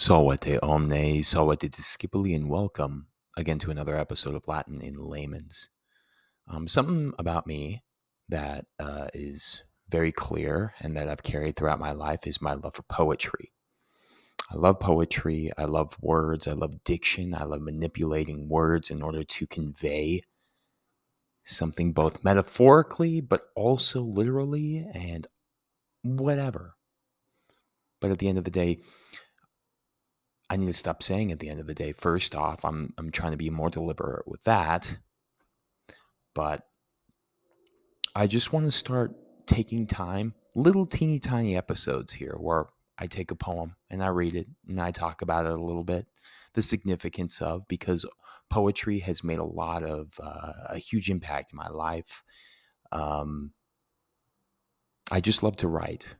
Salvete omne, salvete discipuli, and welcome again to another episode of Latin in Layman's. Um, something about me that uh, is very clear and that I've carried throughout my life is my love for poetry. I love poetry. I love words. I love diction. I love manipulating words in order to convey something both metaphorically, but also literally and whatever. But at the end of the day, I need to stop saying at the end of the day. First off, I'm I'm trying to be more deliberate with that. But I just want to start taking time, little teeny tiny episodes here where I take a poem and I read it and I talk about it a little bit, the significance of because poetry has made a lot of uh, a huge impact in my life. Um, I just love to write.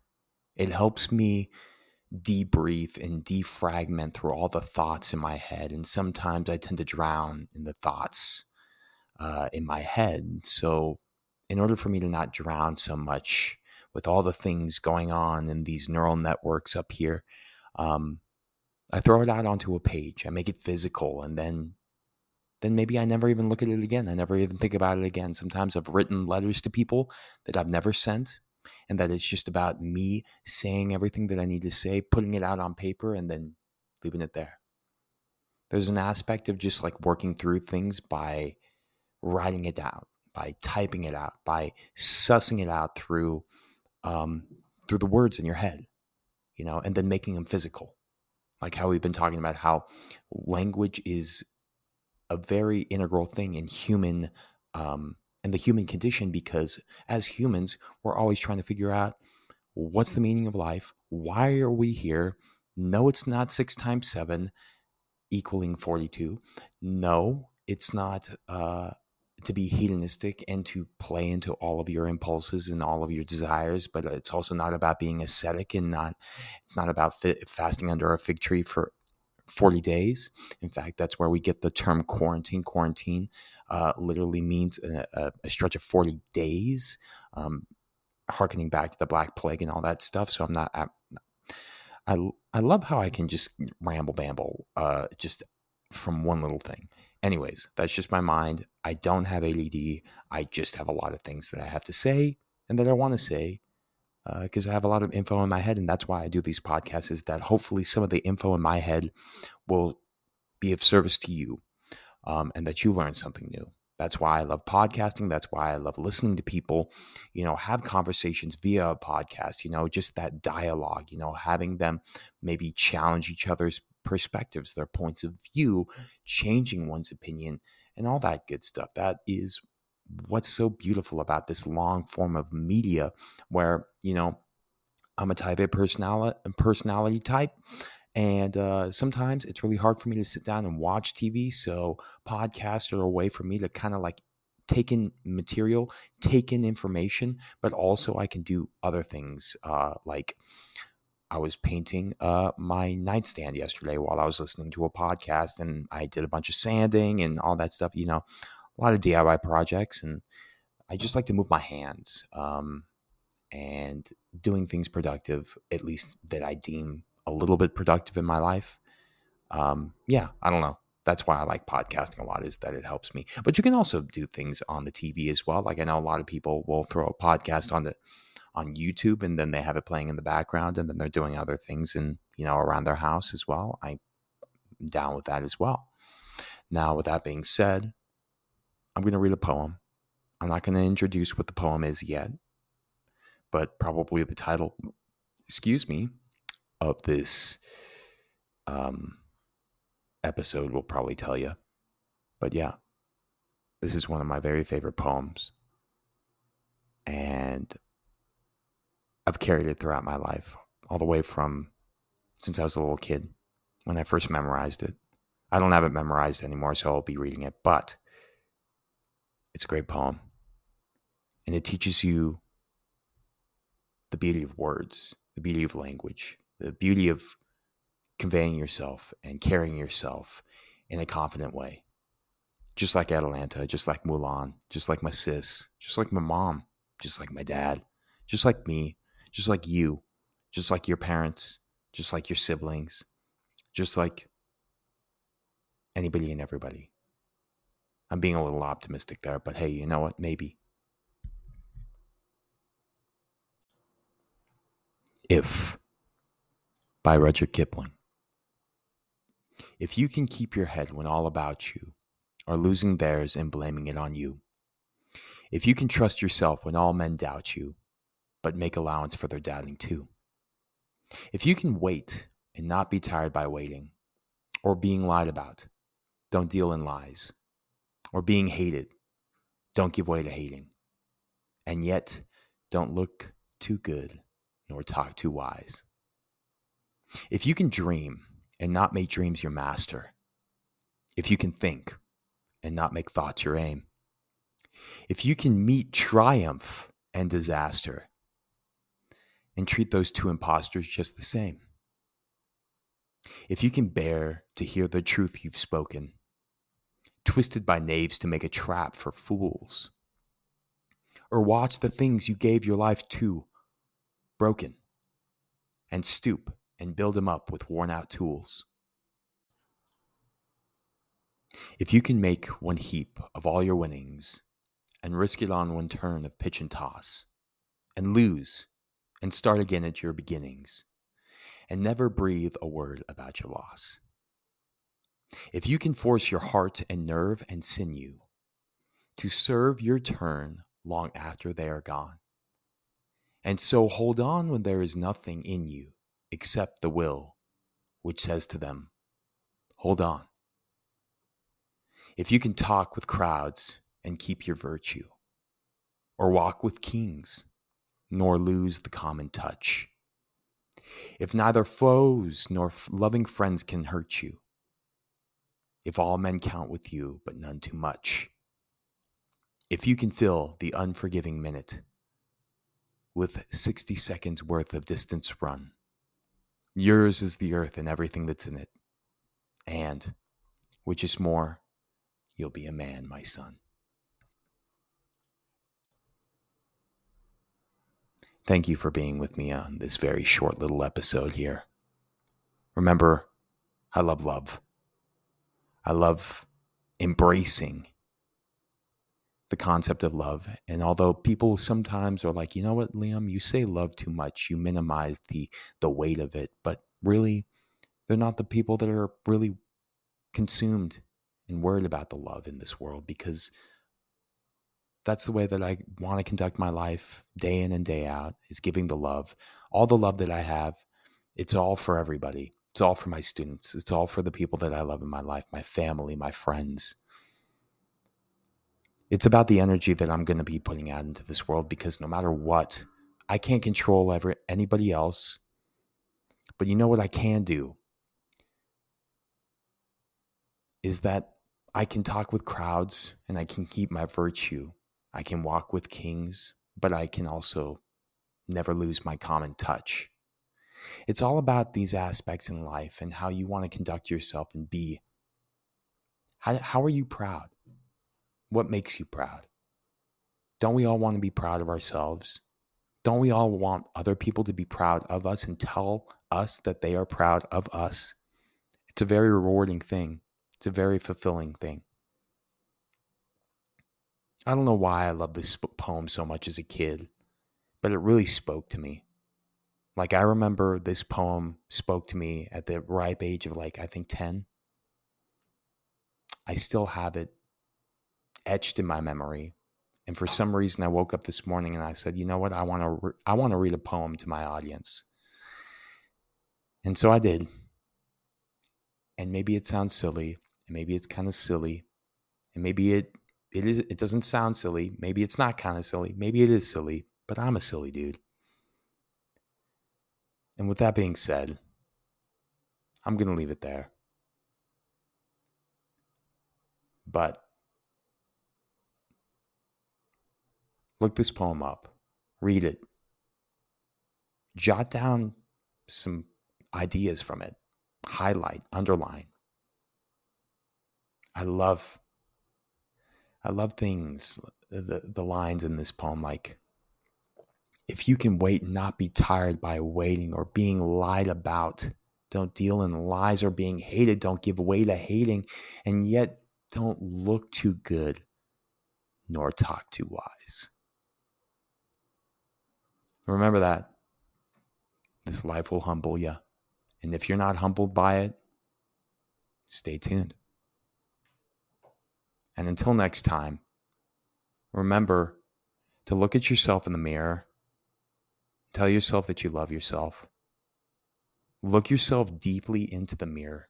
It helps me debrief and defragment through all the thoughts in my head. And sometimes I tend to drown in the thoughts uh, in my head. So, in order for me to not drown so much with all the things going on in these neural networks up here, um, I throw it out onto a page. I make it physical, and then then maybe I never even look at it again. I never even think about it again. Sometimes I've written letters to people that I've never sent and that it's just about me saying everything that I need to say, putting it out on paper, and then leaving it there. There's an aspect of just like working through things by writing it down, by typing it out, by sussing it out through um, through the words in your head, you know, and then making them physical. Like how we've been talking about how language is a very integral thing in human um, and the human condition because as humans, we're always trying to figure out what's the meaning of life? Why are we here? No, it's not six times seven equaling 42. No, it's not uh, to be hedonistic and to play into all of your impulses and all of your desires, but it's also not about being ascetic and not, it's not about fasting under a fig tree for 40 days. In fact, that's where we get the term quarantine. Quarantine uh, literally means a, a, stretch of 40 days, um, harkening back to the Black Plague and all that stuff. So I'm not, I, I, I love how I can just ramble bamble uh, just from one little thing. Anyways, that's just my mind. I don't have ADD. I just have a lot of things that I have to say and that I want to say because uh, I have a lot of info in my head, and that's why I do these podcasts. Is that hopefully some of the info in my head will be of service to you, um, and that you learn something new. That's why I love podcasting. That's why I love listening to people, you know, have conversations via a podcast, you know, just that dialogue, you know, having them maybe challenge each other's perspectives, their points of view, changing one's opinion, and all that good stuff. That is what's so beautiful about this long form of media where you know i'm a type a personality personality type and uh, sometimes it's really hard for me to sit down and watch tv so podcasts are a way for me to kind of like take in material take in information but also i can do other things uh, like I was painting uh, my nightstand yesterday while I was listening to a podcast, and I did a bunch of sanding and all that stuff. You know, a lot of DIY projects, and I just like to move my hands um, and doing things productive, at least that I deem a little bit productive in my life. Um, yeah, I don't know. That's why I like podcasting a lot is that it helps me. But you can also do things on the TV as well. Like I know a lot of people will throw a podcast on the on YouTube and then they have it playing in the background and then they're doing other things and you know around their house as well. I'm down with that as well. Now, with that being said, I'm going to read a poem. I'm not going to introduce what the poem is yet, but probably the title, excuse me, of this um, episode will probably tell you. But yeah, this is one of my very favorite poems. And I've carried it throughout my life, all the way from since I was a little kid when I first memorized it. I don't have it memorized anymore, so I'll be reading it. But it's a great poem. And it teaches you the beauty of words, the beauty of language, the beauty of conveying yourself and carrying yourself in a confident way. Just like Atalanta, just like Mulan, just like my sis, just like my mom, just like my dad, just like me, just like you, just like your parents, just like your siblings, just like anybody and everybody. I'm being a little optimistic there, but hey, you know what? Maybe. If by Rudyard Kipling. If you can keep your head when all about you are losing theirs and blaming it on you, if you can trust yourself when all men doubt you, but make allowance for their doubting too, if you can wait and not be tired by waiting, or being lied about, don't deal in lies, or being hated, don't give way to hating, and yet don't look too good nor talk too wise. If you can dream and not make dreams your master, if you can think and not make thoughts your aim, if you can meet triumph and disaster and treat those two impostors just the same, if you can bear to hear the truth you've spoken, twisted by knaves to make a trap for fools, or watch the things you gave your life to broken and stoop and build them up with worn out tools. If you can make one heap of all your winnings and risk it on one turn of pitch and toss, and lose and start again at your beginnings, and never breathe a word about your loss. If you can force your heart and nerve and sinew to serve your turn long after they are gone, and so hold on when there is nothing in you except the will, which says to them, Hold on. If you can talk with crowds and keep your virtue, or walk with kings, nor lose the common touch, if neither foes nor loving friends can hurt you, if all men count with you, but none too much, if you can fill the unforgiving minute with 60 seconds worth of distance run, Yours is the earth and everything that's in it. And, which is more, you'll be a man, my son. Thank you for being with me on this very short little episode here. Remember, I love love. I love embracing the concept of love. And although people sometimes are like, you know what, Liam, you say love too much, you minimize the the weight of it, but really, they're not the people that are really consumed and worried about the love in this world because that's the way that I want to conduct my life day in and day out is giving the love. All the love that I have, it's all for everybody. It's all for my students. It's all for the people that I love in my life, my family, my friends it's about the energy that I'm going to be putting out into this world because no matter what, I can't control ever anybody else. But you know what I can do is that I can talk with crowds and I can keep my virtue. I can walk with kings, but I can also never lose my common touch. It's all about these aspects in life and how you want to conduct yourself and be. How, how are you proud? What makes you proud? Don't we all want to be proud of ourselves? Don't we all want other people to be proud of us and tell us that they are proud of us? It's a very rewarding thing. It's a very fulfilling thing. I don't know why I love this poem so much as a kid, but it really spoke to me. Like, I remember this poem spoke to me at the ripe age of, like, I think 10. I still have it etched in my memory. And for some reason, I woke up this morning and I said, you know what? I want to re- I want to read a poem to my audience. And so I did. And maybe it sounds silly, and maybe it's kind of silly, and maybe it it is it doesn't sound silly. Maybe it's not kind of silly. Maybe it is silly, but I'm a silly dude. And with that being said, I'm going to leave it there. But Look this poem up, read it, jot down some ideas from it, highlight, underline. I love I love things the the lines in this poem like if you can wait and not be tired by waiting or being lied about Don't deal in lies or being hated. Don't give way to hating. And yet, don't look too good nor talk too wise. Remember that. This life will humble you. And if you're not humbled by it, stay tuned. And until next time, remember to look at yourself in the mirror. Tell yourself that you love yourself. Look yourself deeply into the mirror.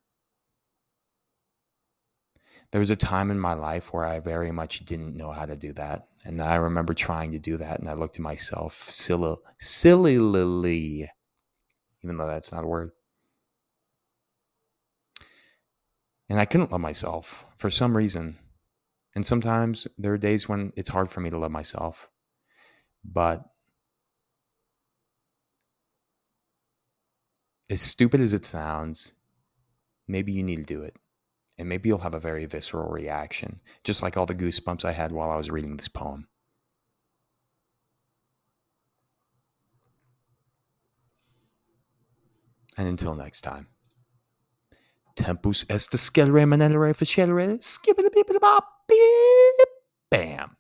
There was a time in my life where I very much didn't know how to do that. And I remember trying to do that. And I looked at myself silly, sillily, even though that's not a word. And I couldn't love myself for some reason. And sometimes there are days when it's hard for me to love myself. But as stupid as it sounds, maybe you need to do it. And maybe you'll have a very visceral reaction, just like all the goosebumps I had while I was reading this poem. And until next time. Tempus est scelere manellere facere, skibbity bop, bam.